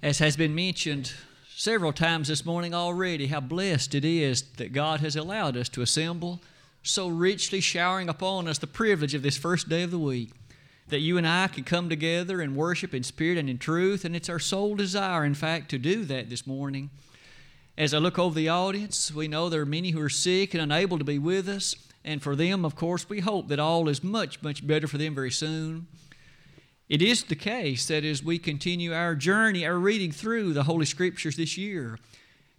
As has been mentioned several times this morning already, how blessed it is that God has allowed us to assemble, so richly showering upon us the privilege of this first day of the week. That you and I can come together and worship in spirit and in truth, and it's our sole desire, in fact, to do that this morning. As I look over the audience, we know there are many who are sick and unable to be with us, and for them, of course, we hope that all is much, much better for them very soon. It is the case that as we continue our journey, our reading through the Holy Scriptures this year,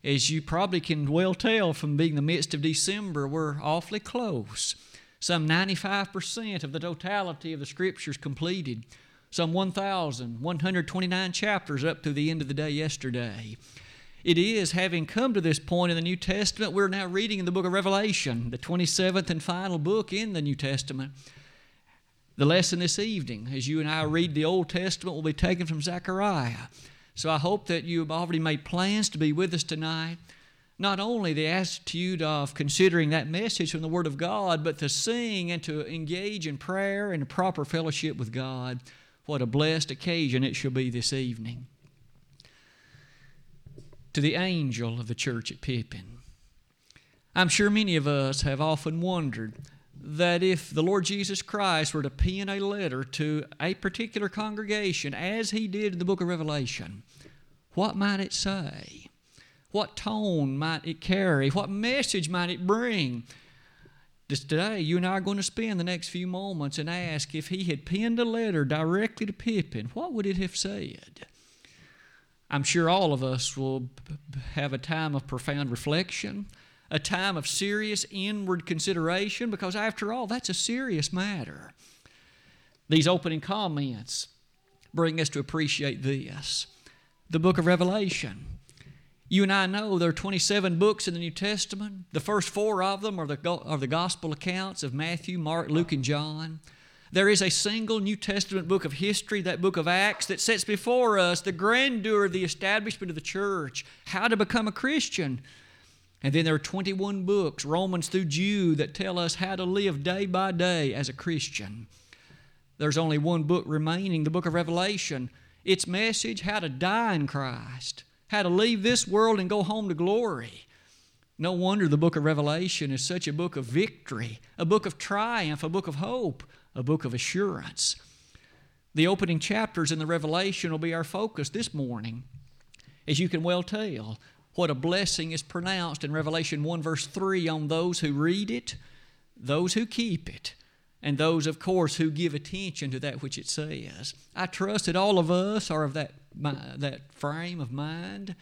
as you probably can well tell from being in the midst of December, we're awfully close. Some 95% of the totality of the Scriptures completed. Some 1,129 chapters up to the end of the day yesterday. It is, having come to this point in the New Testament, we're now reading in the book of Revelation, the 27th and final book in the New Testament. The lesson this evening, as you and I read the Old Testament, will be taken from Zechariah. So I hope that you have already made plans to be with us tonight. Not only the attitude of considering that message from the Word of God, but to sing and to engage in prayer and proper fellowship with God. What a blessed occasion it shall be this evening. To the angel of the church at Pippin. I'm sure many of us have often wondered that if the Lord Jesus Christ were to pen a letter to a particular congregation, as he did in the book of Revelation, what might it say? What tone might it carry? What message might it bring? Just today, you and I are going to spend the next few moments and ask if he had penned a letter directly to Pippin, what would it have said? I'm sure all of us will have a time of profound reflection a time of serious inward consideration because, after all, that's a serious matter. These opening comments bring us to appreciate this. The book of Revelation. You and I know there are 27 books in the New Testament. The first four of them are the, are the gospel accounts of Matthew, Mark, Luke, and John. There is a single New Testament book of history, that book of Acts, that sets before us the grandeur of the establishment of the church, how to become a Christian, and then there are 21 books, Romans through Jude, that tell us how to live day by day as a Christian. There's only one book remaining, the book of Revelation. Its message, how to die in Christ, how to leave this world and go home to glory. No wonder the book of Revelation is such a book of victory, a book of triumph, a book of hope, a book of assurance. The opening chapters in the Revelation will be our focus this morning. As you can well tell, what a blessing is pronounced in Revelation 1, verse 3 on those who read it, those who keep it, and those, of course, who give attention to that which it says. I trust that all of us are of that, that frame of mind.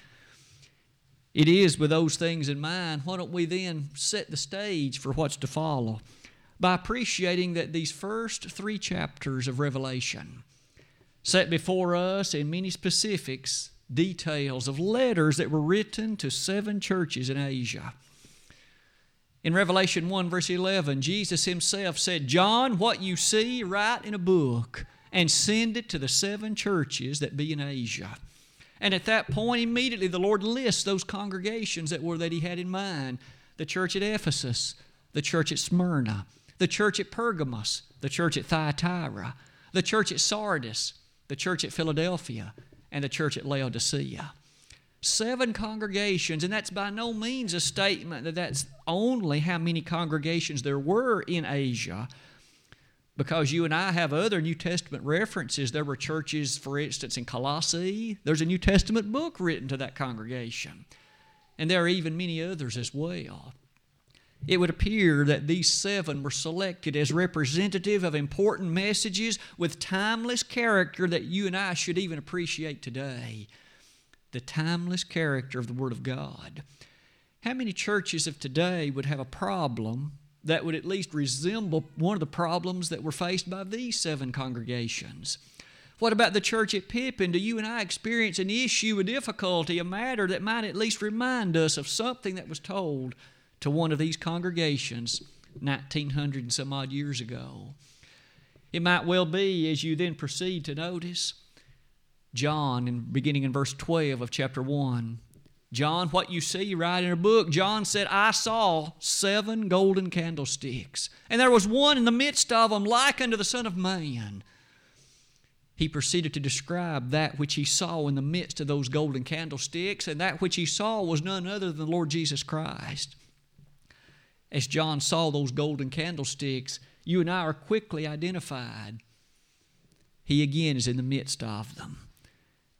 It is with those things in mind, why don't we then set the stage for what's to follow by appreciating that these first three chapters of Revelation set before us in many specifics details of letters that were written to seven churches in Asia. In Revelation 1, verse 11, Jesus himself said, John, what you see, write in a book and send it to the seven churches that be in Asia. And at that point, immediately the Lord lists those congregations that were that He had in mind the church at Ephesus, the church at Smyrna, the church at Pergamos, the church at Thyatira, the church at Sardis, the church at Philadelphia, and the church at Laodicea. Seven congregations, and that's by no means a statement that that's only how many congregations there were in Asia, because you and I have other New Testament references. There were churches, for instance, in Colossae. There's a New Testament book written to that congregation. And there are even many others as well. It would appear that these seven were selected as representative of important messages with timeless character that you and I should even appreciate today. The timeless character of the Word of God. How many churches of today would have a problem that would at least resemble one of the problems that were faced by these seven congregations? What about the church at Pippin? Do you and I experience an issue, a difficulty, a matter that might at least remind us of something that was told to one of these congregations 1900 and some odd years ago. It might well be, as you then proceed to notice, John, in, beginning in verse 12 of chapter 1. John, what you see write in a book, John said, I saw seven golden candlesticks, and there was one in the midst of them like unto the Son of Man. he proceeded to describe that which he saw in the midst of those golden candlesticks, and that which he saw was none other than the Lord Jesus Christ. As John saw those golden candlesticks, you and I are quickly identified. He again is in the midst of them.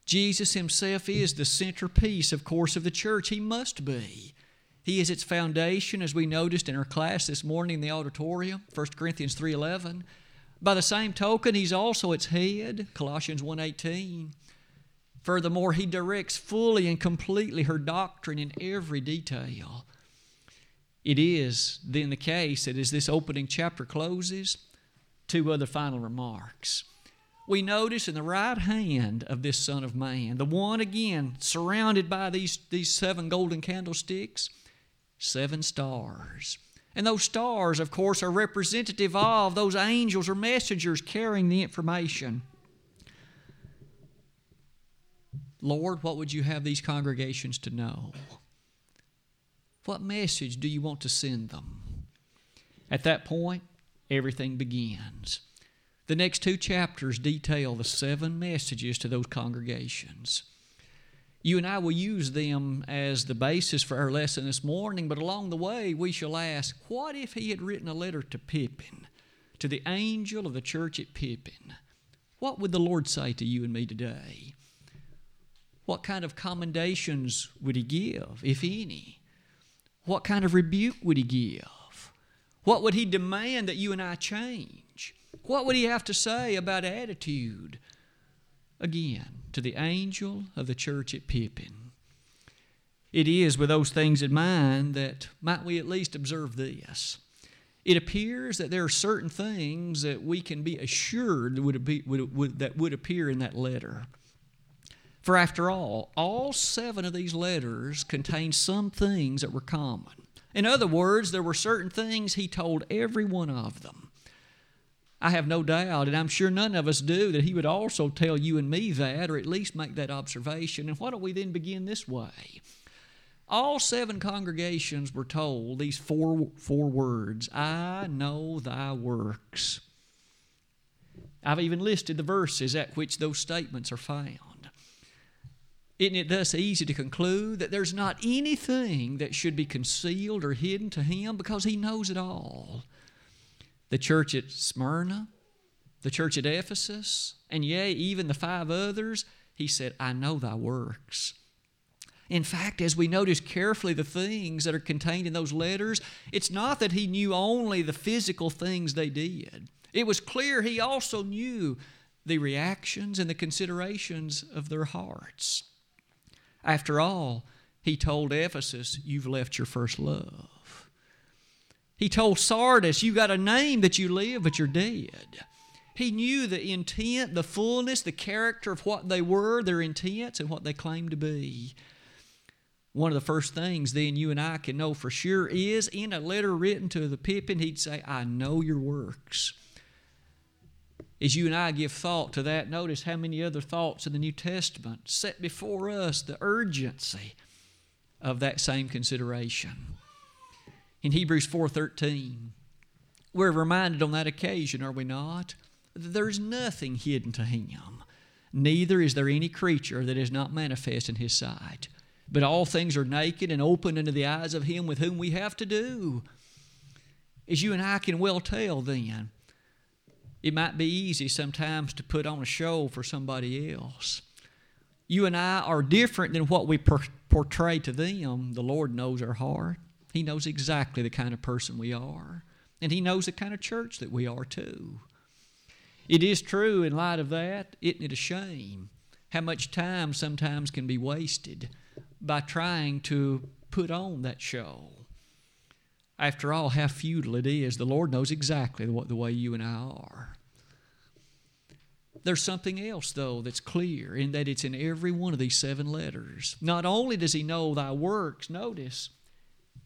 Jesus himself is the centerpiece, of course, of the church. He must be. He is its foundation, as we noticed in our class this morning in the auditorium, 1 Corinthians 3.11. By the same token, he's also its head, Colossians 1:18. Furthermore, he directs fully and completely her doctrine in every detail. It is then the case that as this opening chapter closes, two other final remarks. We notice in the right hand of this Son of Man, the one again surrounded by these, these seven golden candlesticks, seven stars. And those stars, of course, are representative of those angels or messengers carrying the information. Lord, what would you have these congregations to know? What message do you want to send them? At that point, everything begins. The next two chapters detail the seven messages to those congregations. You and I will use them as the basis for our lesson this morning, but along the way we shall ask, what if he had written a letter to Pippin, to the angel of the church at Pippin? What would the Lord say to you and me today? What kind of commendations would he give, if any? What kind of rebuke would he give? What would he demand that you and I change? What would he have to say about attitude? Again, to the angel of the church at Pippin. It is with those things in mind that might we at least observe this. It appears that there are certain things that we can be assured would, be, would, would, that would appear in that letter. For after all, all seven of these letters contain some things that were common. In other words, there were certain things he told every one of them. I have no doubt, and I'm sure none of us do, that he would also tell you and me that, or at least make that observation. And why don't we then begin this way? All seven congregations were told these four, four words I know thy works. I've even listed the verses at which those statements are found. Isn't it thus easy to conclude that there's not anything that should be concealed or hidden to him because he knows it all? the church at Smyrna, the church at Ephesus, and yea, even the five others, he said, I know thy works. In fact, as we notice carefully the things that are contained in those letters, it's not that he knew only the physical things they did. It was clear he also knew the reactions and the considerations of their hearts. After all, he told Ephesus, You've left your first love. He told Sardis, You got a name that you live, but you're dead. He knew the intent, the fullness, the character of what they were, their intents, and what they claimed to be. One of the first things then you and I can know for sure is in a letter written to the Pippin, he'd say, I know your works. As you and I give thought to that, notice how many other thoughts in the New Testament set before us the urgency of that same consideration in Hebrews 4:13. We're reminded on that occasion, are we not? that There's nothing hidden to him. Neither is there any creature that is not manifest in his sight. But all things are naked and open unto the eyes of him with whom we have to do. As you and I can well tell then, it might be easy sometimes to put on a show for somebody else. You and I are different than what we portray to them. The Lord knows our heart. He knows exactly the kind of person we are, and He knows the kind of church that we are too. It is true, in light of that, isn't it a shame how much time sometimes can be wasted by trying to put on that show? After all, how futile it is. The Lord knows exactly what the way you and I are. There's something else, though, that's clear in that it's in every one of these seven letters. Not only does He know thy works, notice,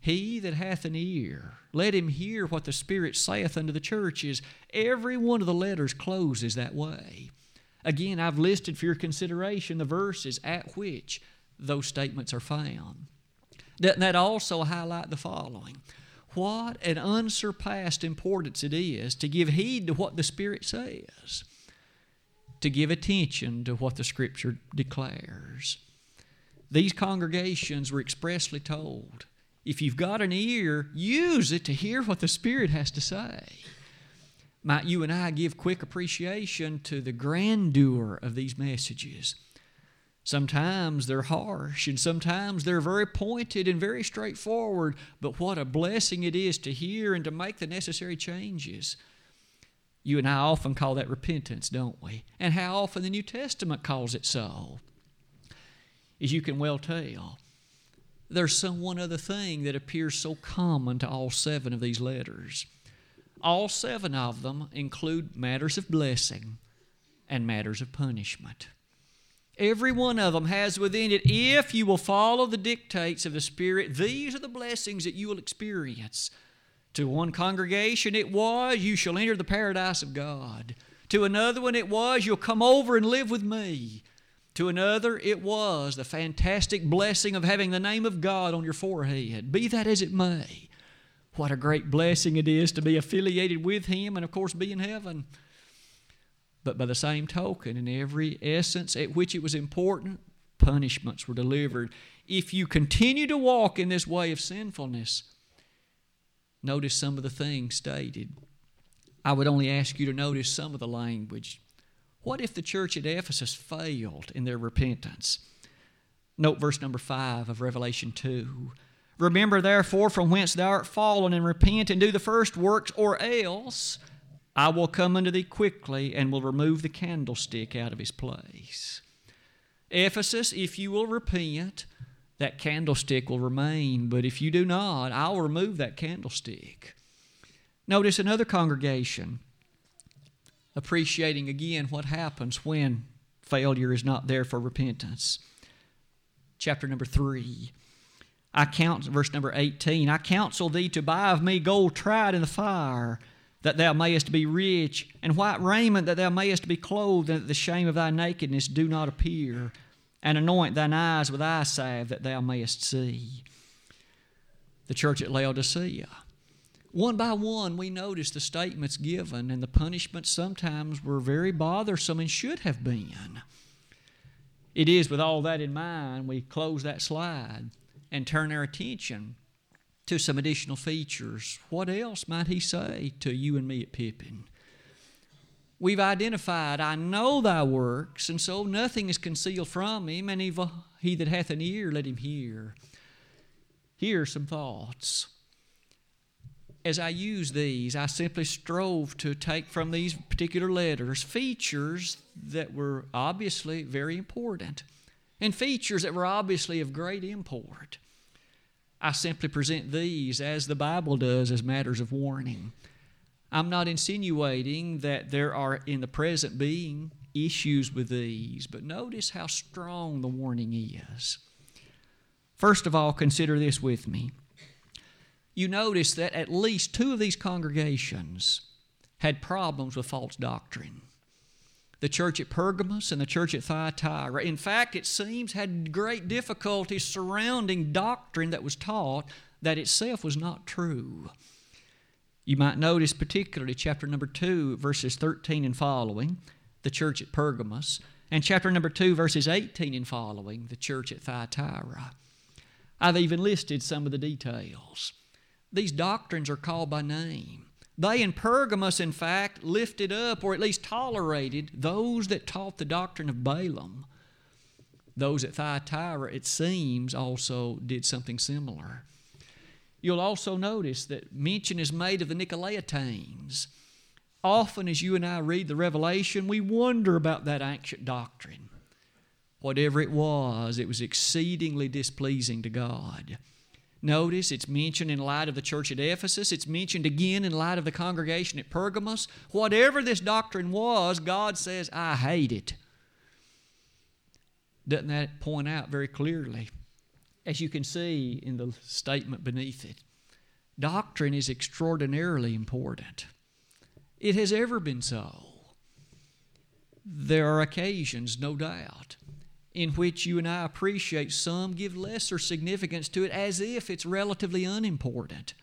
he that hath an ear, let him hear what the Spirit saith unto the churches. Every one of the letters closes that way. Again, I've listed for your consideration the verses at which those statements are found. Doesn't that also highlight the following? What an unsurpassed importance it is to give heed to what the Spirit says. to give attention to what the Scripture declares. These congregations were expressly told if you've got an ear, use it to hear what the Spirit has to say. Might you and I give quick appreciation to the grandeur of these messages? Sometimes they're harsh and sometimes they're very pointed and very straightforward, but what a blessing it is to hear and to make the necessary changes. You and I often call that repentance, don't we? And how often the New Testament calls it so. As you can well tell, there's some one other thing that appears so common to all seven of these letters. All seven of them include matters of blessing and matters of punishment. Every one of them has within it, if you will follow the dictates of the Spirit, these are the blessings that you will experience. To one congregation, it was, you shall enter the paradise of God. To another one, it was, you'll come over and live with me. To another, it was the fantastic blessing of having the name of God on your forehead. Be that as it may, what a great blessing it is to be affiliated with Him and, of course, be in heaven. But by the same token, in every essence at which it was important, punishments were delivered. If you continue to walk in this way of sinfulness, notice some of the things stated. I would only ask you to notice some of the language. What if the church at Ephesus failed in their repentance? Note verse number 5 of Revelation 2. Remember therefore from whence thou art fallen, and repent and do the first works, or else I will come unto thee quickly and will remove the candlestick out of his place. Ephesus, if you will repent, that candlestick will remain, but if you do not, I'll remove that candlestick. Notice another congregation appreciating again what happens when failure is not there for repentance. Chapter number 3. I count, verse number 18, I counsel thee to buy of me gold tried in the fire that thou mayest be rich, and white raiment that thou mayest be clothed, and that the shame of thy nakedness do not appear, and anoint thine eyes with eye salve that thou mayest see. The church at Laodicea. One by one, we notice the statements given, and the punishments sometimes were very bothersome and should have been. It is with all that in mind we close that slide and turn our attention to some additional features. What else might he say to you and me at Pippin? We've identified, I know thy works, and so nothing is concealed from him, and uh, he that hath an ear, let him hear. Here are some thoughts. As I use these, I simply strove to take from these particular letters features that were obviously very important and features that were obviously of great import. I simply present these as the Bible does as matters of warning. I'm not insinuating that there are in the present being issues with these, but notice how strong the warning is. First of all, consider this with me. You notice that at least two of these congregations had problems with false doctrine the church at Pergamos and the church at Thyatira. In fact, it seems had great difficulties surrounding doctrine that was taught that itself was not true. You might notice, particularly, chapter number 2, verses 13 and following, the church at Pergamos, and chapter number 2, verses 18 and following, the church at Thyatira. I've even listed some of the details. These doctrines are called by name. They in Pergamos, in fact, lifted up or at least tolerated those that taught the doctrine of Balaam. Those at Thyatira, it seems, also did something similar. You'll also notice that mention is made of the Nicolaitanes. Often, as you and I read the Revelation, we wonder about that ancient doctrine. Whatever it was, it was exceedingly displeasing to God. Notice it's mentioned in light of the church at Ephesus. It's mentioned again in light of the congregation at Pergamos. Whatever this doctrine was, God says, I hate it. Doesn't that point out very clearly? As you can see in the statement beneath it, doctrine is extraordinarily important. It has ever been so. There are occasions, no doubt, in which you and I appreciate. Some give lesser significance to it as if it's relatively unimportant.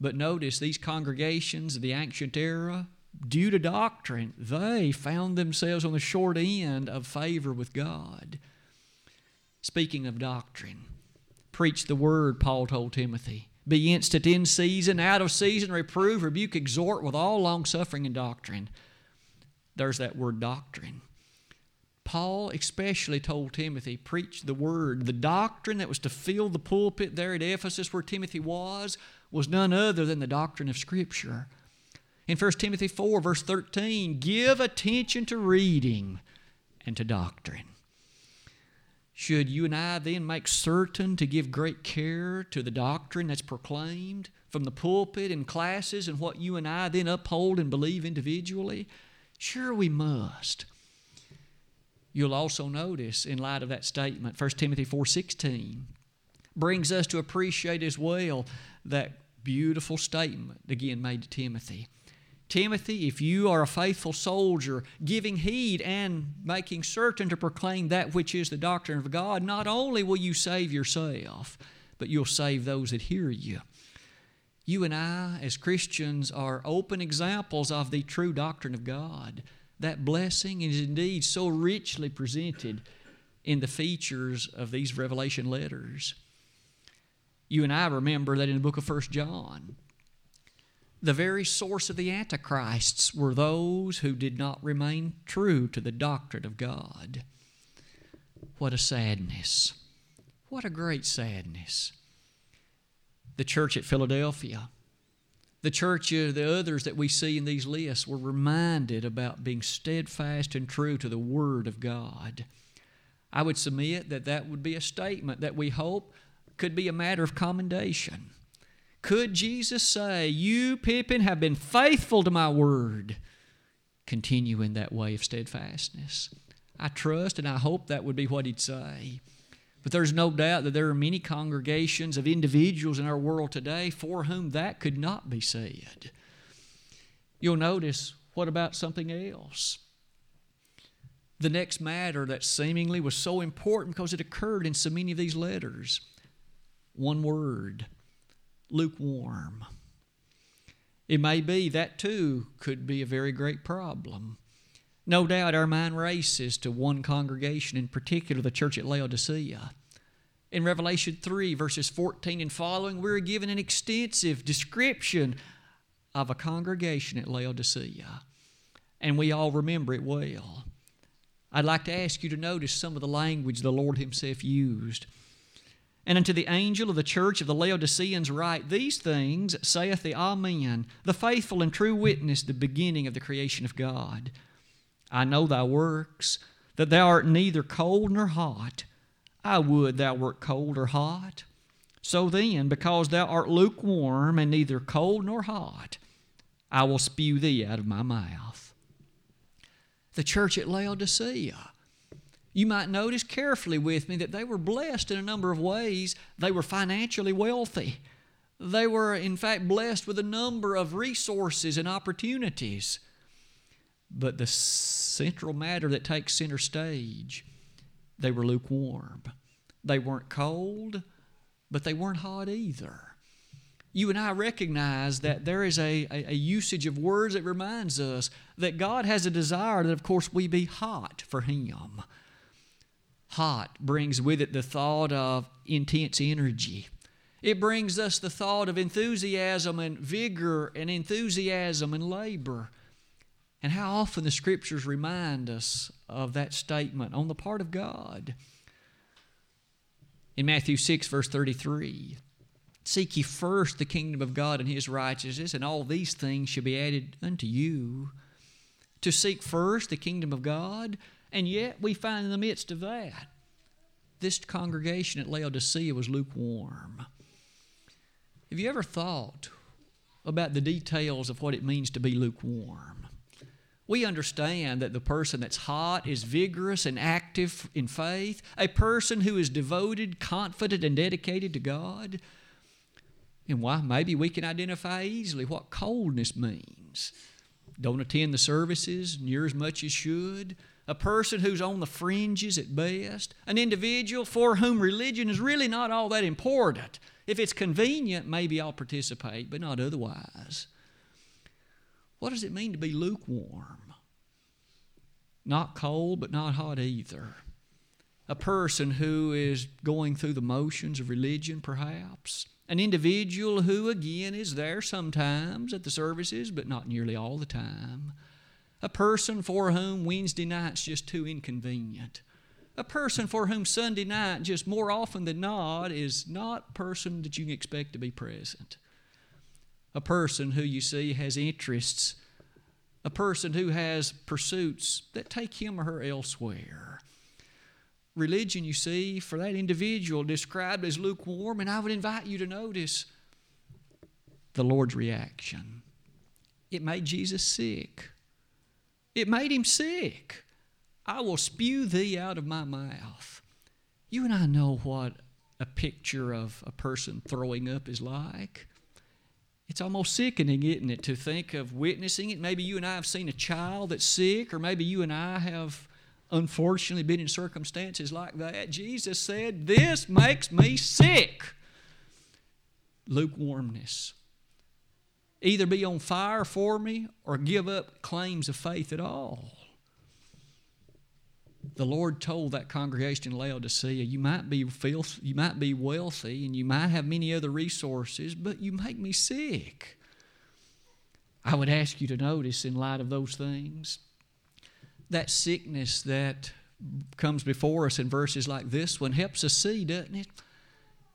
But notice these congregations of the ancient era due to doctrine, they found themselves on the short end of favor with God. Speaking of doctrine, preach the word, Paul told Timothy. Be instant in season, out of season, reprove, rebuke, exhort with all long suffering and doctrine. There's that word doctrine. Paul especially told Timothy, preach the word. The doctrine that was to fill the pulpit there at Ephesus where Timothy was was none other than the doctrine of Scripture. In 1 Timothy 4, verse 13, give attention to reading and to doctrine. Should you and I then make certain to give great care to the doctrine that's proclaimed from the pulpit and classes and what you and I then uphold and believe individually? Sure, we must. You'll also notice, in light of that statement, 1 Timothy 4.16 brings us to appreciate as well that beautiful statement, again made to Timothy. Timothy, if you are a faithful soldier, giving heed and making certain to proclaim that which is the doctrine of God, not only will you save yourself, but you'll save those that hear you. You and I, as Christians, are open examples of the true doctrine of God. That blessing is indeed so richly presented in the features of these Revelation letters. You and I remember that in the book of First John, the very source of the Antichrists were those who did not remain true to the doctrine of God. What a sadness. What a great sadness. The church at Philadelphia, the church, uh, the others that we see in these lists, were reminded about being steadfast and true to the Word of God. I would submit that that would be a statement that we hope could be a matter of commendation. Could Jesus say, You, Pippin, have been faithful to my word? Continue in that way of steadfastness. I trust and I hope that would be what he'd say. But there's no doubt that there are many congregations of individuals in our world today for whom that could not be said. You'll notice what about something else? The next matter that seemingly was so important because it occurred in so many of these letters. One word lukewarm. It may be that too could be a very great problem. No doubt our mind races to one congregation, in particular the church at Laodicea. In Revelation 3, verses 14 and following, we're given an extensive description of a congregation at Laodicea. And we all remember it well. I'd like to ask you to notice some of the language the Lord Himself used. And unto the angel of the church of the Laodiceans write, These things saith the Amen, the faithful and true witness, the beginning of the creation of God. I know thy works, that thou art neither cold nor hot. I would thou wert cold or hot. So then, because thou art lukewarm and neither cold nor hot, I will spew thee out of my mouth. The church at Laodicea you might notice carefully with me that they were blessed in a number of ways. They were financially wealthy. They were, in fact, blessed with a number of resources and opportunities. But the central matter that takes center stage, they were lukewarm. They weren't cold, but they weren't hot either. You and I recognize that there is a, a, a usage of words that reminds us that God has a desire that, of course, we be hot for Him hot brings with it the thought of intense energy. It brings us the thought of enthusiasm and vigor and enthusiasm and labor. And how often the scriptures remind us of that statement on the part of God. In Matthew 6, verse 33, seek ye first the kingdom of God and his righteousness, and all these things shall be added unto you. To seek first the kingdom of God and yet we find in the midst of that, this congregation at Laodicea was lukewarm. Have you ever thought about the details of what it means to be lukewarm? We understand that the person that's hot is vigorous and active in faith, a person who is devoted, confident, and dedicated to God. And why? Maybe we can identify easily what coldness means. Don't attend the services near as much as should a person who's on the fringes at best, an individual for whom religion is really not all that important. If it's convenient, maybe I'll participate, but not otherwise. What does it mean to be lukewarm? Not cold, but not hot either. A person who is going through the motions of religion, perhaps. An individual who, again, is there sometimes at the services, but not nearly all the time. A person for whom Wednesday night's just too inconvenient. A person for whom Sunday night, just more often than not, is not a person that you can expect to be present. A person who you see has interests. A person who has pursuits that take him or her elsewhere religion, you see, for that individual described as lukewarm, and I would invite you to notice the Lord's reaction. It made Jesus sick. It made him sick. I will spew thee out of my mouth. You and I know what a picture of a person throwing up is like. It's almost sickening, isn't it, to think of witnessing it? Maybe you and I have seen a child that's sick, or maybe you and I have unfortunately been in circumstances like that. Jesus said, This makes me sick. Lukewarmness. Either be on fire for me or give up claims of faith at all. The Lord told that congregation in Laodicea, you might be filth, you might be wealthy and you might have many other resources, but you make me sick. I would ask you to notice in light of those things that sickness that comes before us in verses like this one helps us see, doesn't it?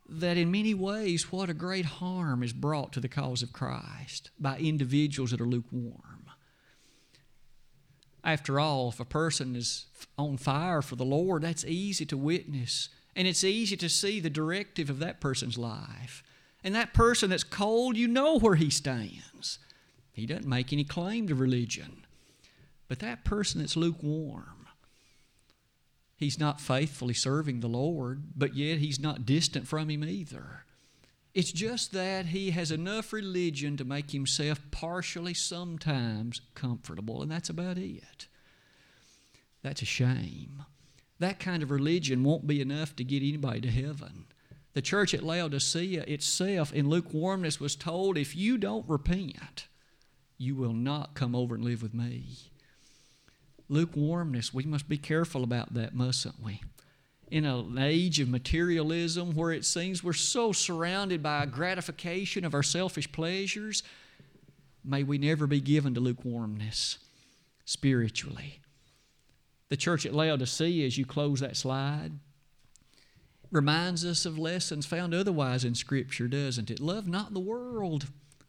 That in many ways, what a great harm is brought to the cause of Christ by individuals that are lukewarm. After all, if a person is on fire for the Lord, that's easy to witness. And it's easy to see the directive of that person's life. And that person that's cold, you know where he stands. He doesn't make any claim to religion. But that person that's lukewarm, he's not faithfully serving the Lord, but yet he's not distant from Him either. It's just that he has enough religion to make himself partially sometimes comfortable, and that's about it. That's a shame. That kind of religion won't be enough to get anybody to heaven. The church at Laodicea itself, in lukewarmness, was told if you don't repent, you will not come over and live with me lukewarmness. We must be careful about that, mustn't we? In an age of materialism where it seems we're so surrounded by gratification of our selfish pleasures, may we never be given to lukewarmness spiritually. The church at Laodicea, as you close that slide, reminds us of lessons found otherwise in Scripture, doesn't it? Love not the world,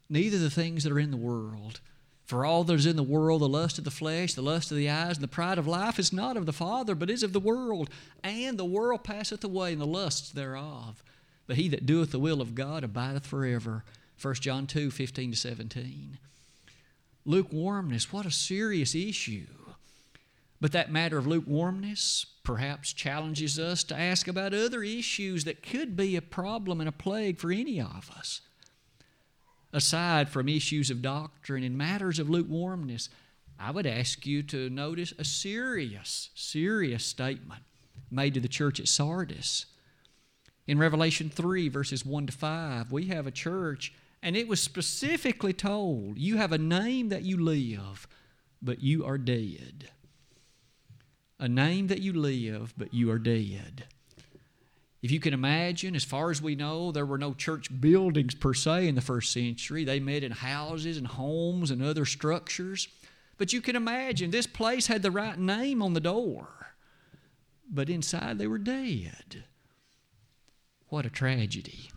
neither the things that are in the world. For all that is in the world, the lust of the flesh, the lust of the eyes, and the pride of life is not of the Father, but is of the world. And the world passeth away, and the lusts thereof. But he that doeth the will of God abideth forever. 1 John 2 15 to 17. Lukewarmness, what a serious issue. But that matter of lukewarmness perhaps challenges us to ask about other issues that could be a problem and a plague for any of us aside from issues of doctrine and matters of lukewarmness, I would ask you to notice a serious, serious statement made to the church at Sardis. In Revelation 3, verses 1 to 5, we have a church, and it was specifically told you have a name that you live, but you are dead. A name that you live, but you are dead. If you can imagine, as far as we know, there were no church buildings per se in the first century. They met in houses and homes and other structures. But you can imagine, this place had the right name on the door, but inside they were dead. What a tragedy.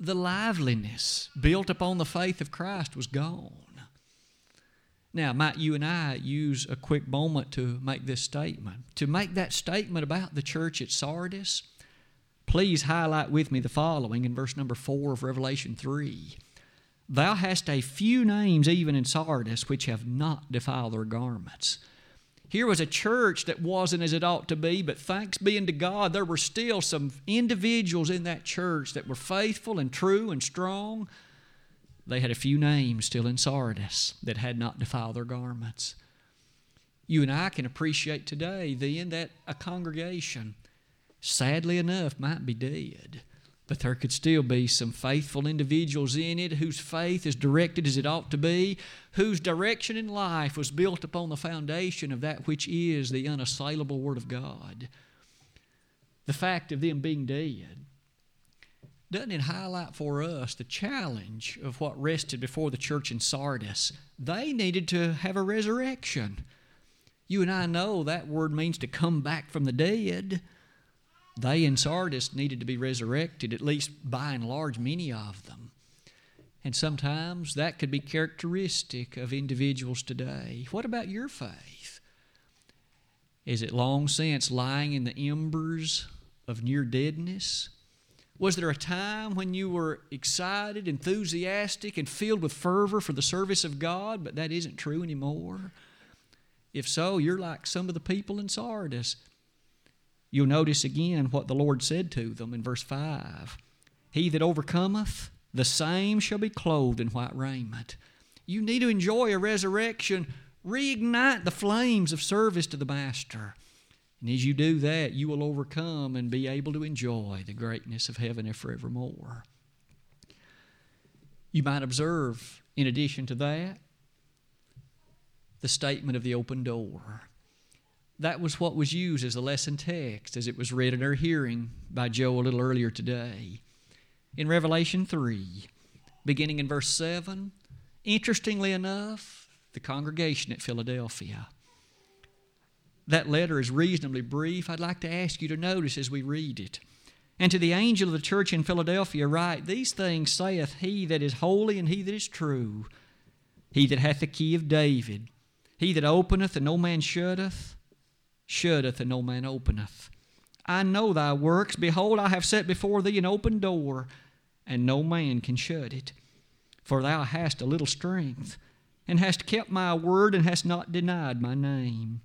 The liveliness built upon the faith of Christ was gone. Now, might you and I use a quick moment to make this statement? To make that statement about the church at Sardis, Please highlight with me the following in verse number 4 of Revelation 3. Thou hast a few names even in Sardis which have not defiled their garments. Here was a church that wasn't as it ought to be, but thanks be unto God, there were still some individuals in that church that were faithful and true and strong. They had a few names still in Sardis that had not defiled their garments. You and I can appreciate today then that a congregation sadly enough, might be dead. but there could still be some faithful individuals in it whose faith is directed as it ought to be, whose direction in life was built upon the foundation of that which is the unassailable Word of God. The fact of them being dead doesn't it highlight for us the challenge of what rested before the church in Sardis? They needed to have a resurrection. You and I know that word means to come back from the dead. They in Sardis needed to be resurrected, at least by and large, many of them. And sometimes that could be characteristic of individuals today. What about your faith? Is it long since lying in the embers of near deadness? Was there a time when you were excited, enthusiastic, and filled with fervor for the service of God, but that isn't true anymore? If so, you're like some of the people in Sardis. You'll notice again what the Lord said to them in verse 5 He that overcometh, the same shall be clothed in white raiment. You need to enjoy a resurrection, reignite the flames of service to the Master. And as you do that, you will overcome and be able to enjoy the greatness of heaven forevermore. You might observe, in addition to that, the statement of the open door. That was what was used as a lesson text as it was read in our hearing by Joe a little earlier today. In Revelation 3, beginning in verse 7, interestingly enough, the congregation at Philadelphia that letter is reasonably brief. I'd like to ask you to notice as we read it. And to the angel of the church in Philadelphia, write, These things saith he that is holy and he that is true, he that hath the key of David, he that openeth and no man shutteth, shutteth and no man openeth. I know thy works. Behold, I have set before thee an open door, and no man can shut it. For thou hast a little strength, and hast kept my word, and hast not denied my name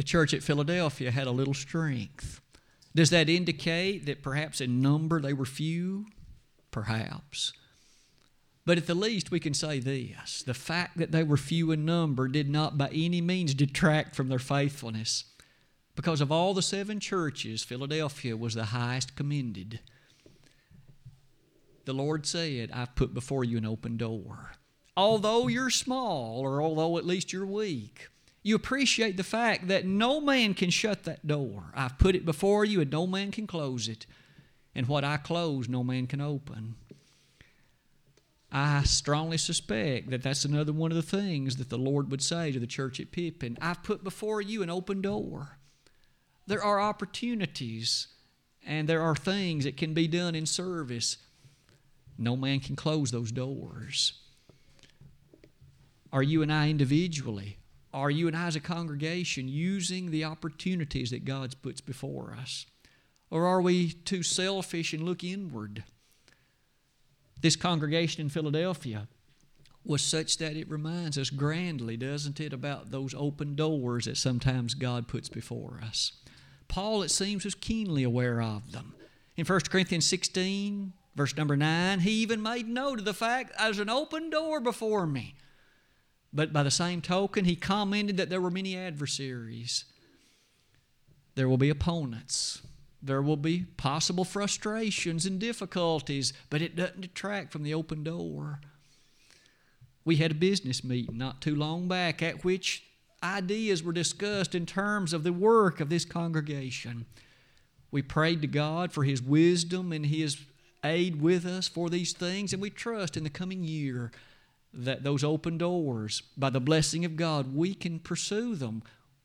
the church at Philadelphia had a little strength. Does that indicate that perhaps in number they were few? Perhaps. But at the least, we can say this the fact that they were few in number did not by any means detract from their faithfulness. Because of all the seven churches, Philadelphia was the highest commended. The Lord said, I've put before you an open door. Although you're small, or although at least you're weak, you appreciate the fact that no man can shut that door. I've put it before you, and no man can close it. And what I close, no man can open. I strongly suspect that that's another one of the things that the Lord would say to the church at Pippin. I've put before you an open door. There are opportunities and there are things that can be done in service. No man can close those doors. Are you and I individually are you and I as a congregation using the opportunities that God puts before us? Or are we too selfish and look inward? This congregation in Philadelphia was such that it reminds us grandly, doesn't it, about those open doors that sometimes God puts before us. Paul, it seems, was keenly aware of them. In 1 Corinthians 16, verse number 9, he even made note of the fact there's an open door before me. But by the same token, he commented that there were many adversaries. There will be opponents. There will be possible frustrations and difficulties, but it doesn't detract from the open door. We had a business meeting not too long back at which ideas were discussed in terms of the work of this congregation. We prayed to God for His wisdom and His aid with us for these things, and we trust in the coming year that those open doors, by the blessing of God, we can pursue them.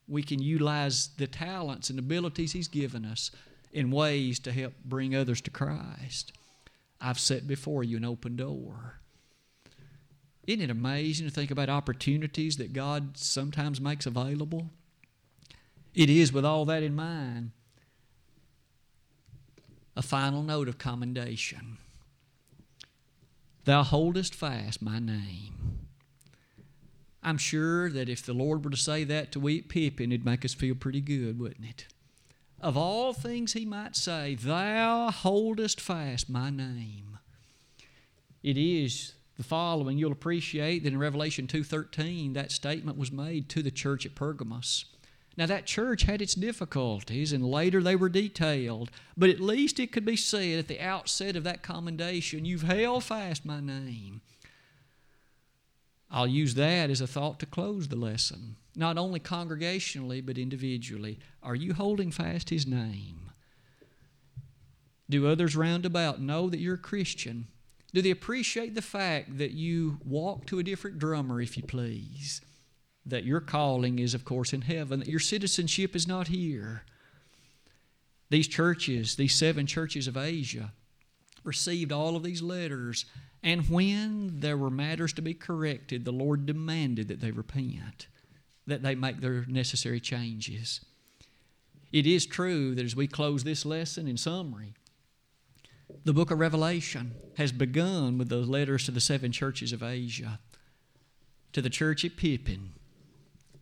We can utilize the talents and abilities He's given us in ways to help bring others to Christ. I've set before you an open door. Isn't it amazing to think about opportunities that God sometimes makes available? It is with all that in mind. A final note of commendation. Thou holdest fast my name. I'm sure that if the Lord were to say that to we at Pippin, it'd make us feel pretty good, wouldn't it? Of all things he might say, Thou holdest fast my name. It is the following. You'll appreciate that in Revelation 2.13, that statement was made to the church at Pergamos. Now, that church had its difficulties, and later they were detailed, but at least it could be said at the outset of that commendation, You've held fast my name. I'll use that as a thought to close the lesson, not only congregationally, but individually. Are you holding fast His name? Do others round about know that you're a Christian? Do they appreciate the fact that you walk to a different drummer, if you please? that your calling is, of course, in heaven, that your citizenship is not here. These churches, these seven churches of Asia, received all of these letters, and when there were matters to be corrected, the Lord demanded that they repent, that they make their necessary changes. It is true that as we close this lesson in summary, the book of Revelation has begun with those letters to the seven churches of Asia. To the church at Pippin,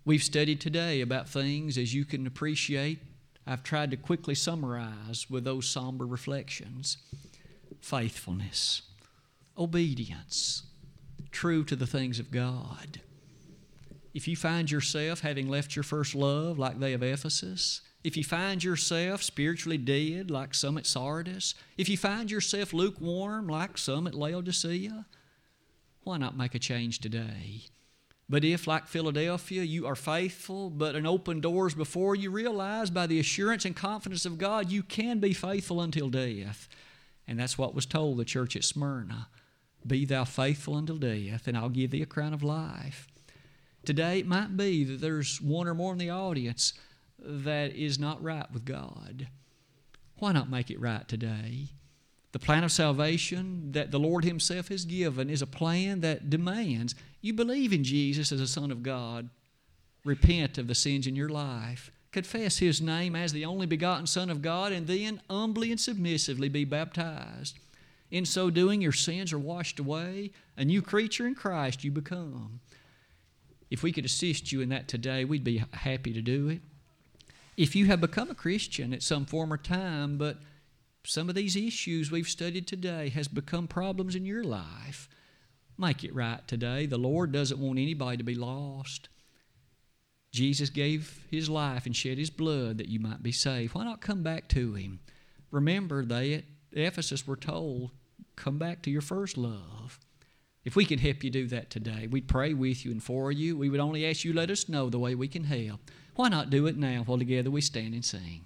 We've studied today about things, as you can appreciate, I've tried to quickly summarize with those somber reflections faithfulness, obedience, true to the things of God. If you find yourself having left your first love like they of Ephesus, if you find yourself spiritually dead like some at Sardis, if you find yourself lukewarm like some at Laodicea, why not make a change today? But if, like Philadelphia, you are faithful, but an open door is before you, realize by the assurance and confidence of God, you can be faithful until death. And that's what was told the church at Smyrna Be thou faithful until death, and I'll give thee a crown of life. Today, it might be that there's one or more in the audience that is not right with God. Why not make it right today? The plan of salvation that the Lord Himself has given is a plan that demands you believe in Jesus as a Son of God, repent of the sins in your life, confess His name as the only begotten Son of God, and then humbly and submissively be baptized. In so doing, your sins are washed away, a new creature in Christ you become. If we could assist you in that today, we'd be happy to do it. If you have become a Christian at some former time, but some of these issues we've studied today has become problems in your life. Make it right today. The Lord doesn't want anybody to be lost. Jesus gave his life and shed his blood that you might be saved. Why not come back to him? Remember, they at Ephesus were told, come back to your first love. If we can help you do that today, we'd pray with you and for you. We would only ask you let us know the way we can help. Why not do it now while together we stand and sing?